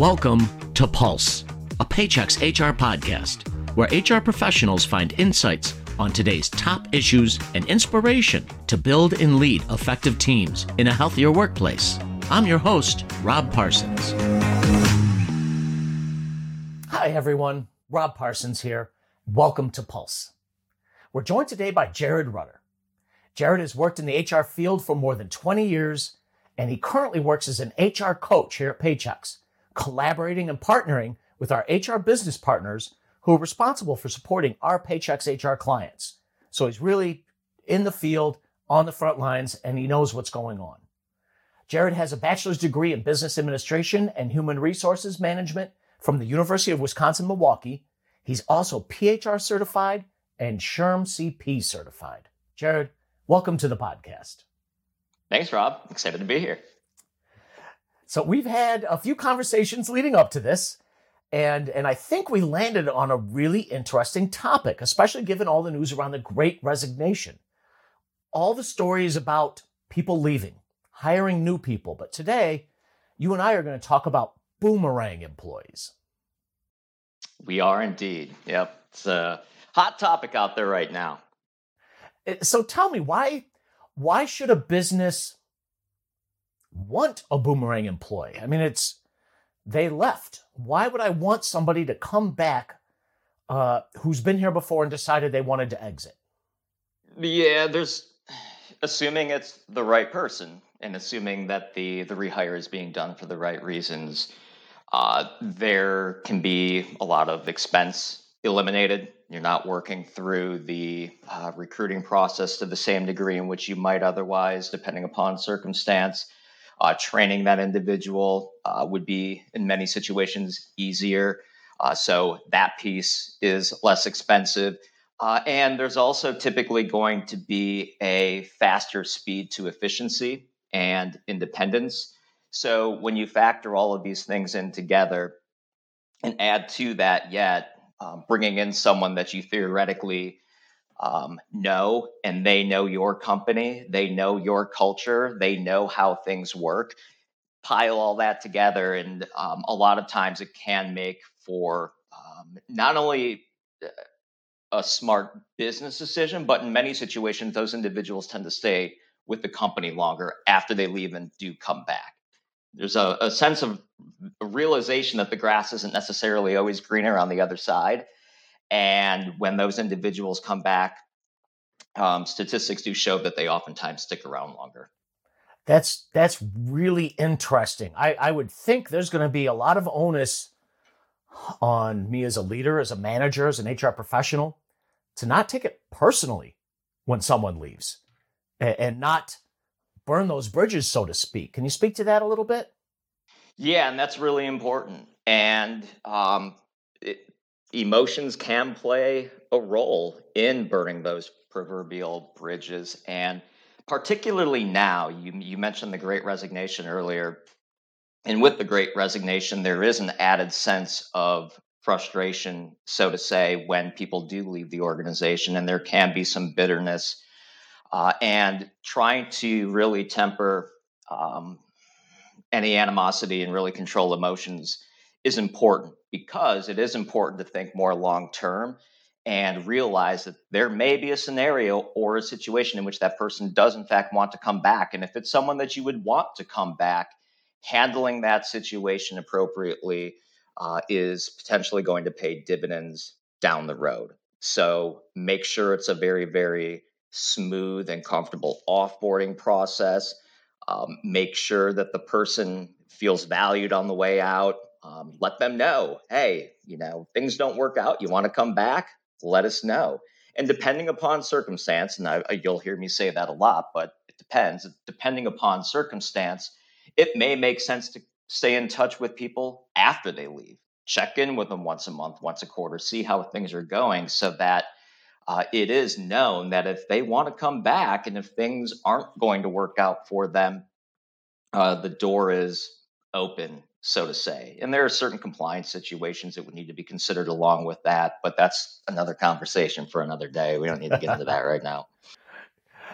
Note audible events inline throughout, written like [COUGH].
Welcome to Pulse, a Paychex HR podcast, where HR professionals find insights on today's top issues and inspiration to build and lead effective teams in a healthier workplace. I'm your host, Rob Parsons. Hi, everyone. Rob Parsons here. Welcome to Pulse. We're joined today by Jared Rutter. Jared has worked in the HR field for more than 20 years, and he currently works as an HR coach here at Paychex, collaborating and partnering with our HR business partners who are responsible for supporting our Paychex HR clients. So he's really in the field, on the front lines, and he knows what's going on. Jared has a bachelor's degree in business administration and human resources management from the University of Wisconsin Milwaukee. He's also PHR certified and SHRM CP certified. Jared, welcome to the podcast. Thanks, Rob. Excited to be here. So we've had a few conversations leading up to this, and and I think we landed on a really interesting topic, especially given all the news around the Great Resignation, all the stories about people leaving, hiring new people. But today, you and I are going to talk about boomerang employees. We are indeed. Yep, it's a hot topic out there right now. Uh, so tell me why why should a business want a boomerang employee? I mean, it's they left. Why would I want somebody to come back uh, who's been here before and decided they wanted to exit? Yeah, there's assuming it's the right person and assuming that the the rehire is being done for the right reasons. Uh, there can be a lot of expense eliminated. You're not working through the uh, recruiting process to the same degree in which you might otherwise, depending upon circumstance. Uh, training that individual uh, would be, in many situations, easier. Uh, so that piece is less expensive. Uh, and there's also typically going to be a faster speed to efficiency and independence. So when you factor all of these things in together and add to that yet um, bringing in someone that you theoretically um, know and they know your company, they know your culture, they know how things work. Pile all that together, and um, a lot of times it can make for um, not only uh, a smart business decision, but in many situations, those individuals tend to stay with the company longer after they leave and do come back. There's a, a sense of realization that the grass isn't necessarily always greener on the other side and when those individuals come back, um, statistics do show that they oftentimes stick around longer. That's that's really interesting. I, I would think there's going to be a lot of onus on me as a leader, as a manager, as an HR professional, to not take it personally when someone leaves, and, and not burn those bridges, so to speak. Can you speak to that a little bit? Yeah, and that's really important. And um, emotions can play a role in burning those proverbial bridges. And particularly now, you, you mentioned the great resignation earlier. And with the great resignation, there is an added sense of frustration, so to say, when people do leave the organization, and there can be some bitterness. Uh, and trying to really temper um, any animosity and really control emotions is important because it is important to think more long term and realize that there may be a scenario or a situation in which that person does in fact want to come back. And if it's someone that you would want to come back handling that situation appropriately uh, is potentially going to pay dividends down the road. So make sure it's a very very smooth and comfortable offboarding process. Um, make sure that the person feels valued on the way out um, let them know hey you know things don't work out. You want to come back? Let us know. And depending upon circumstance and I, you'll hear me say that a lot but it depends. Depending upon circumstance it may make sense to stay in touch with people after they leave. Check in with them once a month once a quarter see how things are going so that uh, it is known that if they want to come back and if things aren't going to work out for them uh, the door is open so to say. And there are certain compliance situations that would need to be considered along with that, but that's another conversation for another day. We don't need to get into that right now. [LAUGHS]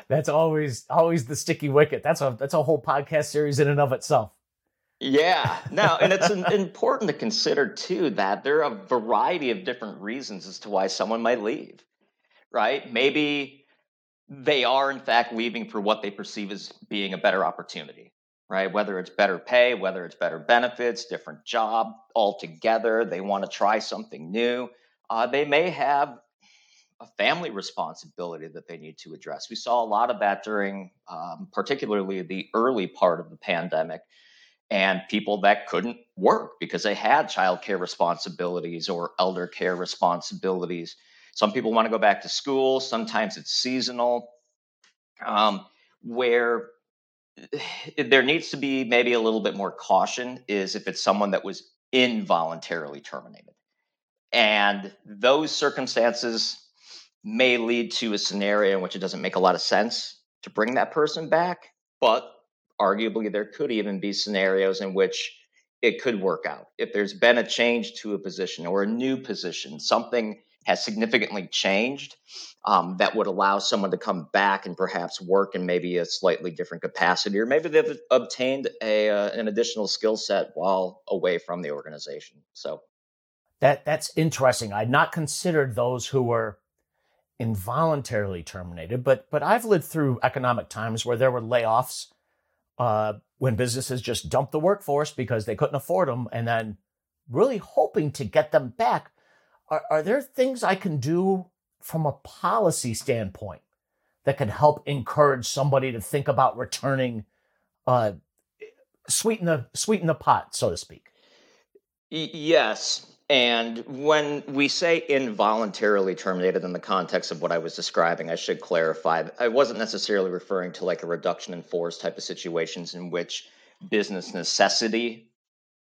That's always always the sticky wicket. That's a that's a whole podcast series in and of itself. Yeah, no, and it's [LAUGHS] important to consider too that there are a variety of different reasons as to why someone might leave, right? Maybe they are in fact leaving for what they perceive as being a better opportunity, right? Whether it's better pay, whether it's better benefits, different job altogether, they want to try something new. Uh, they may have a family responsibility that they need to address. We saw a lot of that during, um, particularly the early part of the pandemic, and people that couldn't work because they had childcare responsibilities or elder care responsibilities. Some people want to go back to school. Sometimes it's seasonal, um, where [SIGHS] there needs to be maybe a little bit more caution is if it's someone that was involuntarily terminated. And those circumstances may lead to a scenario in which it doesn't make a lot of sense to bring that person back. But arguably, there could even be scenarios in which it could work out. If there's been a change to a position or a new position, something has significantly changed um, that would allow someone to come back and perhaps work in maybe a slightly different capacity, or maybe they've obtained a uh, an additional skill set while away from the organization. So that that's interesting. I'd not considered those who were involuntarily terminated, but but I've lived through economic times where there were layoffs uh, when businesses just dumped the workforce because they couldn't afford them, and then really hoping to get them back are, are there things I can do from a policy standpoint that can help encourage somebody to think about returning, uh, sweeten the sweeten the pot, so to speak? yes. And when we say involuntarily terminated in the context of what I was describing, I should clarify. I wasn't necessarily referring to like a reduction in force type of situations in which business necessity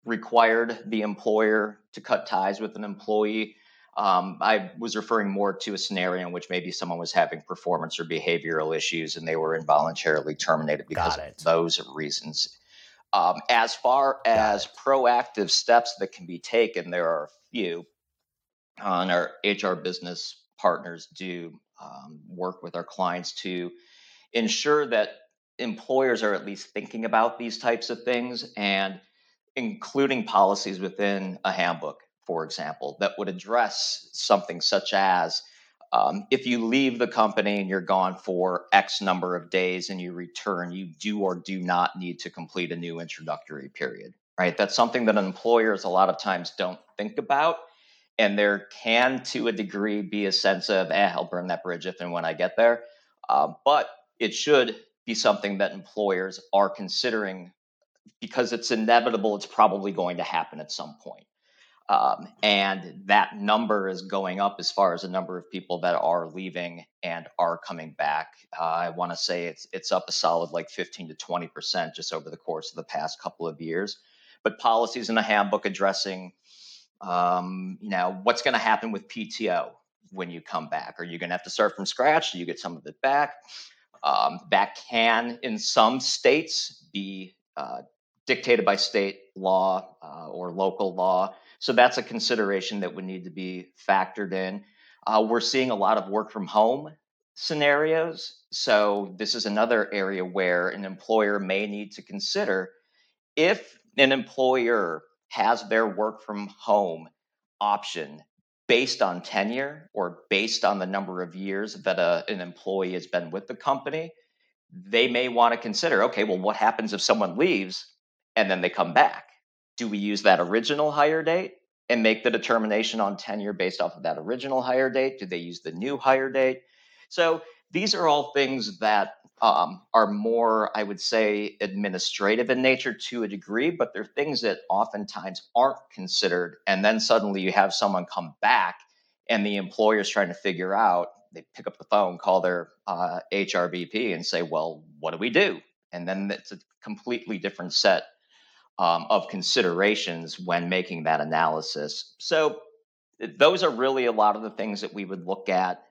required the employer to cut ties with an employee. Um, I was referring more to a scenario in which maybe someone was having performance or behavioral issues and they were involuntarily terminated because of those reasons. Um, as far as proactive steps that can be taken, there are a few. Uh, and our HR business partners do um, work with our clients to ensure that employers are at least thinking about these types of things and including policies within a handbook for example, that would address something such as um, if you leave the company and you're gone for X number of days and you return, you do or do not need to complete a new introductory period, right? That's something that employers a lot of times don't think about. And there can, to a degree, be a sense of, eh, I'll burn that bridge if and when I get there. Uh, but it should be something that employers are considering because it's inevitable, it's probably going to happen at some point. Um, and that number is going up as far as the number of people that are leaving and are coming back. Uh, I want to say it's it's up a solid like 15 to 20 percent just over the course of the past couple of years. But policies in the handbook addressing, um, you know, what's going to happen with PTO when you come back? Are you going to have to start from scratch? Do you get some of it back? Um, that can, in some states, be uh, dictated by state law uh, or local law. So that's a consideration that would need to be factored in. Uh, we're seeing a lot of work from home scenarios. So this is another area where an employer may need to consider if an employer has their work from home option based on tenure or based on the number of years that a, an employee has been with the company, they may want to consider okay, well, what happens if someone leaves and then they come back? do we use that original hire date and make the determination on tenure based off of that original hire date? Do they use the new hire date? So these are all things that um, are more, I would say, administrative in nature to a degree, but they're things that oftentimes aren't considered. And then suddenly you have someone come back and the employer is trying to figure out, they pick up the phone, call their uh, HRBP and say, well, what do we do? And then it's a completely different set um, of considerations when making that analysis. So, those are really a lot of the things that we would look at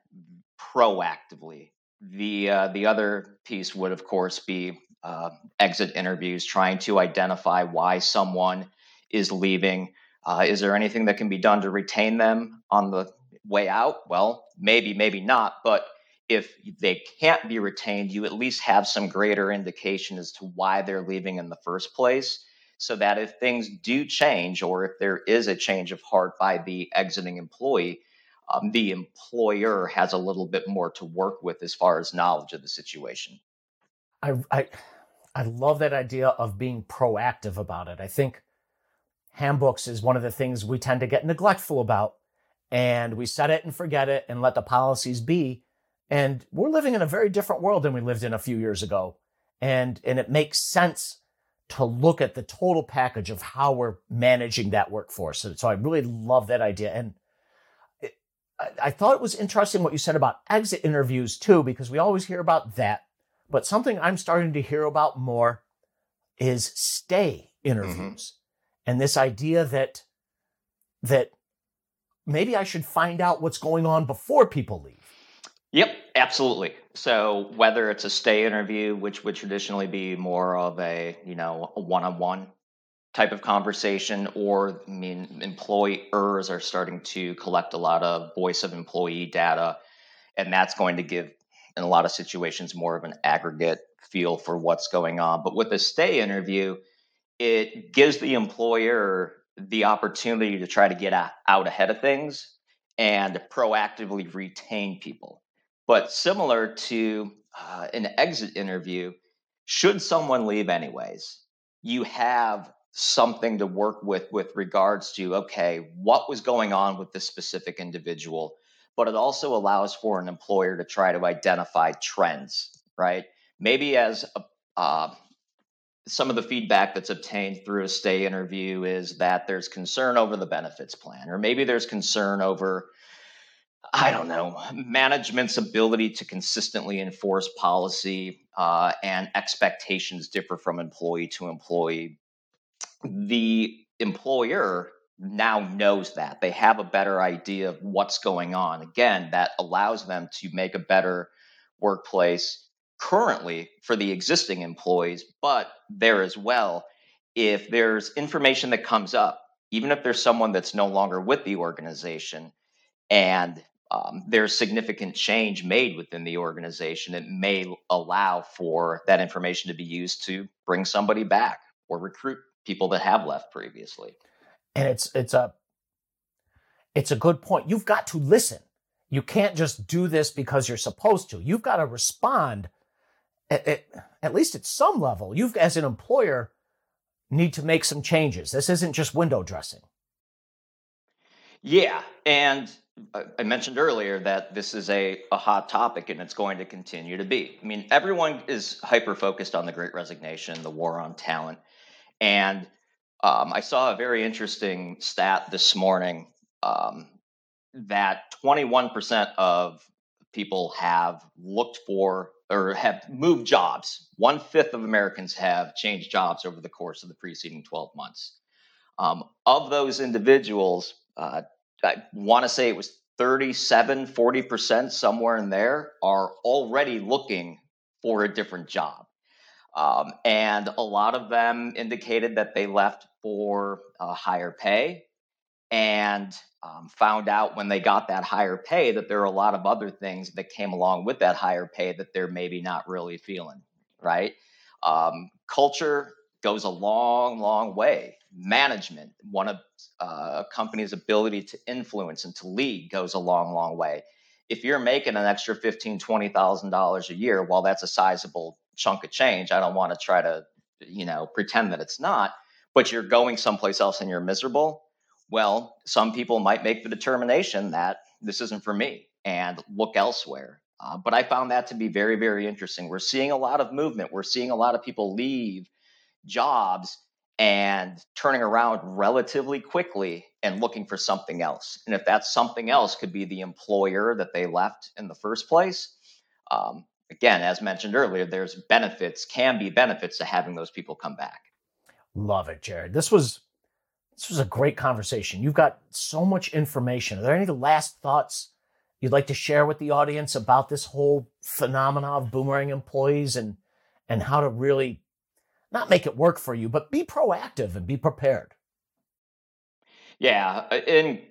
proactively. The uh, the other piece would, of course, be uh, exit interviews, trying to identify why someone is leaving. Uh, is there anything that can be done to retain them on the way out? Well, maybe, maybe not. But if they can't be retained, you at least have some greater indication as to why they're leaving in the first place so that if things do change or if there is a change of heart by the exiting employee, um, the employer has a little bit more to work with as far as knowledge of the situation. I, I, I love that idea of being proactive about it. I think handbooks is one of the things we tend to get neglectful about. And we set it and forget it and let the policies be. And we're living in a very different world than we lived in a few years ago. And, and it makes sense to look at the total package of how we're managing that workforce. So, so I really love that idea. And it, I, I thought it was interesting what you said about exit interviews too, because we always hear about that. But something I'm starting to hear about more is stay interviews. Mm-hmm. And this idea that, that maybe I should find out what's going on before people leave. Yep, absolutely. So whether it's a stay interview, which would traditionally be more of a you know one-on-one type of conversation, or I mean employers are starting to collect a lot of voice of employee data, and that's going to give in a lot of situations more of an aggregate feel for what's going on. But with a stay interview, it gives the employer the opportunity to try to get out ahead of things and proactively retain people. But similar to uh, an exit interview, should someone leave anyways, you have something to work with with regards to okay, what was going on with this specific individual, but it also allows for an employer to try to identify trends, right? Maybe as a, uh, some of the feedback that's obtained through a stay interview is that there's concern over the benefits plan, or maybe there's concern over I don't know, management's ability to consistently enforce policy uh, and expectations differ from employee to employee. The employer now knows that. They have a better idea of what's going on. Again, that allows them to make a better workplace currently for the existing employees, but there as well, if there's information that comes up, even if there's someone that's no longer with the organization and um, there's significant change made within the organization, it may allow for that information to be used to bring somebody back or recruit people that have left previously. And it's it's a it's a good point. You've got to listen. You can't just do this because you're supposed to. You've got to respond at, at, at least at some level. You've as an employer need to make some changes. This isn't just window dressing. Yeah, and I mentioned earlier that this is a, a hot topic and it's going to continue to be. I mean, everyone is hyper focused on the great resignation, the war on talent. And um, I saw a very interesting stat this morning um, that 21% of people have looked for or have moved jobs. One fifth of Americans have changed jobs over the course of the preceding 12 months. Um, of those individuals, uh, I want to say it was 37, 40%, somewhere in there, are already looking for a different job. Um, and a lot of them indicated that they left for a higher pay and um, found out when they got that higher pay that there are a lot of other things that came along with that higher pay that they're maybe not really feeling, right? Um, culture goes a long, long way management, one of uh, a company's ability to influence and to lead goes a long, long way. If you're making an extra fifteen, twenty thousand dollars a year, while that's a sizable chunk of change, I don't want to try to, you know, pretend that it's not. But you're going someplace else and you're miserable. Well, some people might make the determination that this isn't for me and look elsewhere. Uh, but I found that to be very, very interesting. We're seeing a lot of movement. We're seeing a lot of people leave jobs and turning around relatively quickly and looking for something else. And if that something else could be the employer that they left in the first place, um, again, as mentioned earlier, there's benefits, can be benefits to having those people come back. Love it, Jared. This was this was a great conversation. You've got so much information. Are there any last thoughts you'd like to share with the audience about this whole phenomena of boomerang employees and and how to really not make it work for you, but be proactive and be prepared. Yeah. Uh, in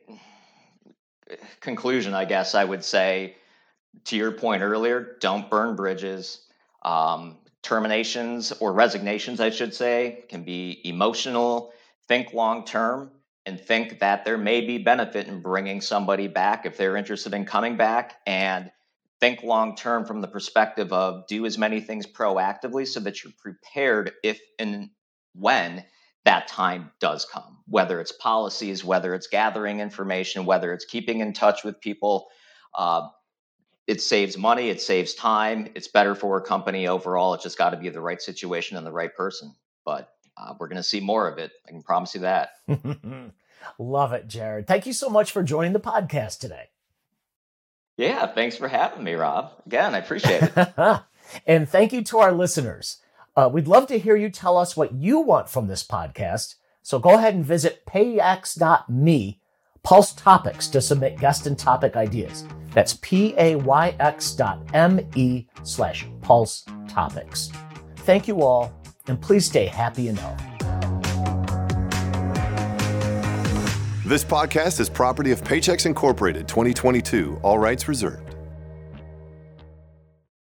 conclusion, I guess I would say to your point earlier, don't burn bridges. Um, terminations or resignations, I should say, can be emotional. Think long term and think that there may be benefit in bringing somebody back if they're interested in coming back and think long term from the perspective of do as many things proactively so that you're prepared if and when that time does come whether it's policies whether it's gathering information whether it's keeping in touch with people uh, it saves money it saves time it's better for a company overall it's just got to be the right situation and the right person but uh, we're going to see more of it. I can promise you that. [LAUGHS] Love it, Jared. Thank you so much for joining the podcast today. Yeah, thanks for having me, Rob. Again, I appreciate it. [LAUGHS] and thank you to our listeners. Uh, we'd love to hear you tell us what you want from this podcast. So go ahead and visit payx.me Pulse Topics to submit guest and topic ideas. That's P-A-Y-X dot M-E slash Pulse Topics. Thank you all and please stay happy and healthy. This podcast is property of Paychex Incorporated 2022, all rights reserved.